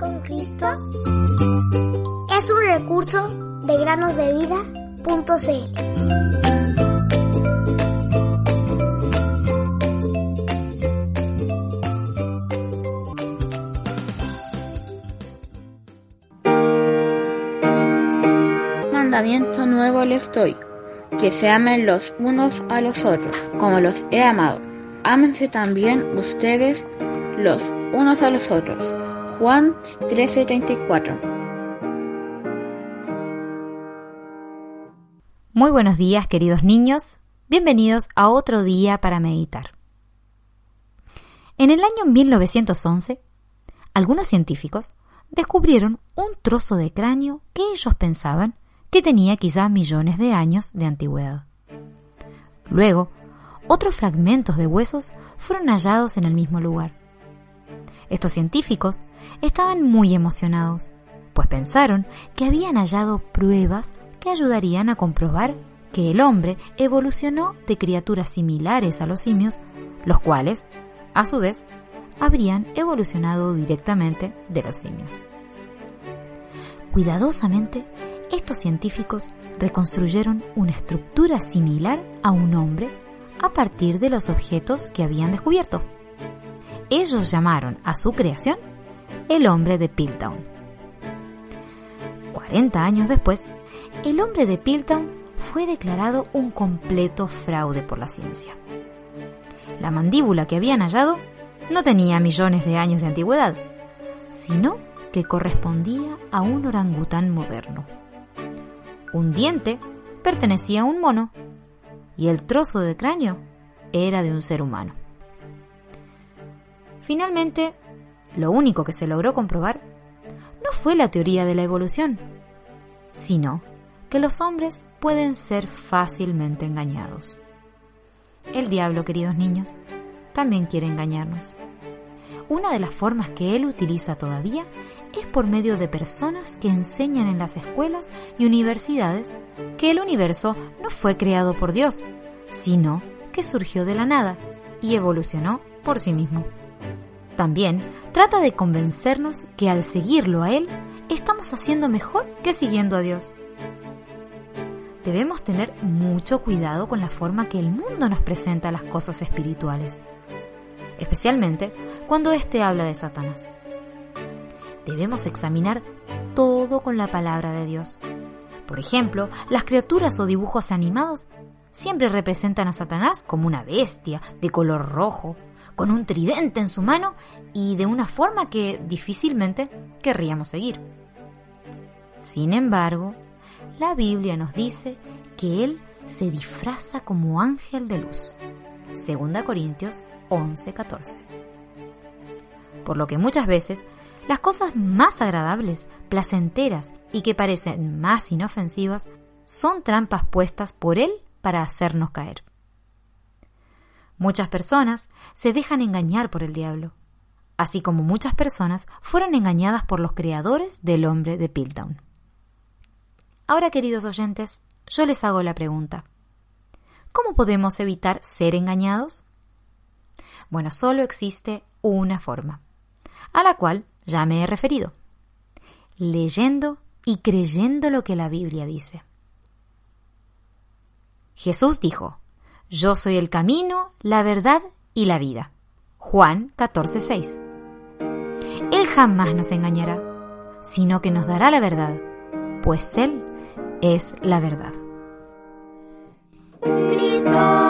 con Cristo es un recurso de granosdevida.cl. Mandamiento nuevo les doy, que se amen los unos a los otros, como los he amado. Ámense también ustedes los unos a los otros. Juan 13:34 Muy buenos días, queridos niños. Bienvenidos a otro día para meditar. En el año 1911, algunos científicos descubrieron un trozo de cráneo que ellos pensaban que tenía quizás millones de años de antigüedad. Luego, otros fragmentos de huesos fueron hallados en el mismo lugar. Estos científicos estaban muy emocionados, pues pensaron que habían hallado pruebas que ayudarían a comprobar que el hombre evolucionó de criaturas similares a los simios, los cuales, a su vez, habrían evolucionado directamente de los simios. Cuidadosamente, estos científicos reconstruyeron una estructura similar a un hombre a partir de los objetos que habían descubierto. Ellos llamaron a su creación el hombre de Piltdown. 40 años después, el hombre de Piltdown fue declarado un completo fraude por la ciencia. La mandíbula que habían hallado no tenía millones de años de antigüedad, sino que correspondía a un orangután moderno. Un diente pertenecía a un mono y el trozo de cráneo era de un ser humano. Finalmente, lo único que se logró comprobar no fue la teoría de la evolución, sino que los hombres pueden ser fácilmente engañados. El diablo, queridos niños, también quiere engañarnos. Una de las formas que él utiliza todavía es por medio de personas que enseñan en las escuelas y universidades que el universo no fue creado por Dios, sino que surgió de la nada y evolucionó por sí mismo. También trata de convencernos que al seguirlo a Él estamos haciendo mejor que siguiendo a Dios. Debemos tener mucho cuidado con la forma que el mundo nos presenta las cosas espirituales, especialmente cuando éste habla de Satanás. Debemos examinar todo con la palabra de Dios. Por ejemplo, las criaturas o dibujos animados siempre representan a Satanás como una bestia de color rojo, con un tridente en su mano y de una forma que difícilmente querríamos seguir. Sin embargo, la Biblia nos dice que Él se disfraza como ángel de luz. 2 Corintios 11:14. Por lo que muchas veces las cosas más agradables, placenteras y que parecen más inofensivas son trampas puestas por Él para hacernos caer. Muchas personas se dejan engañar por el diablo, así como muchas personas fueron engañadas por los creadores del hombre de Piltdown. Ahora, queridos oyentes, yo les hago la pregunta. ¿Cómo podemos evitar ser engañados? Bueno, solo existe una forma, a la cual ya me he referido, leyendo y creyendo lo que la Biblia dice. Jesús dijo, Yo soy el camino, la verdad y la vida. Juan 14:6. Él jamás nos engañará, sino que nos dará la verdad, pues Él es la verdad. Cristo.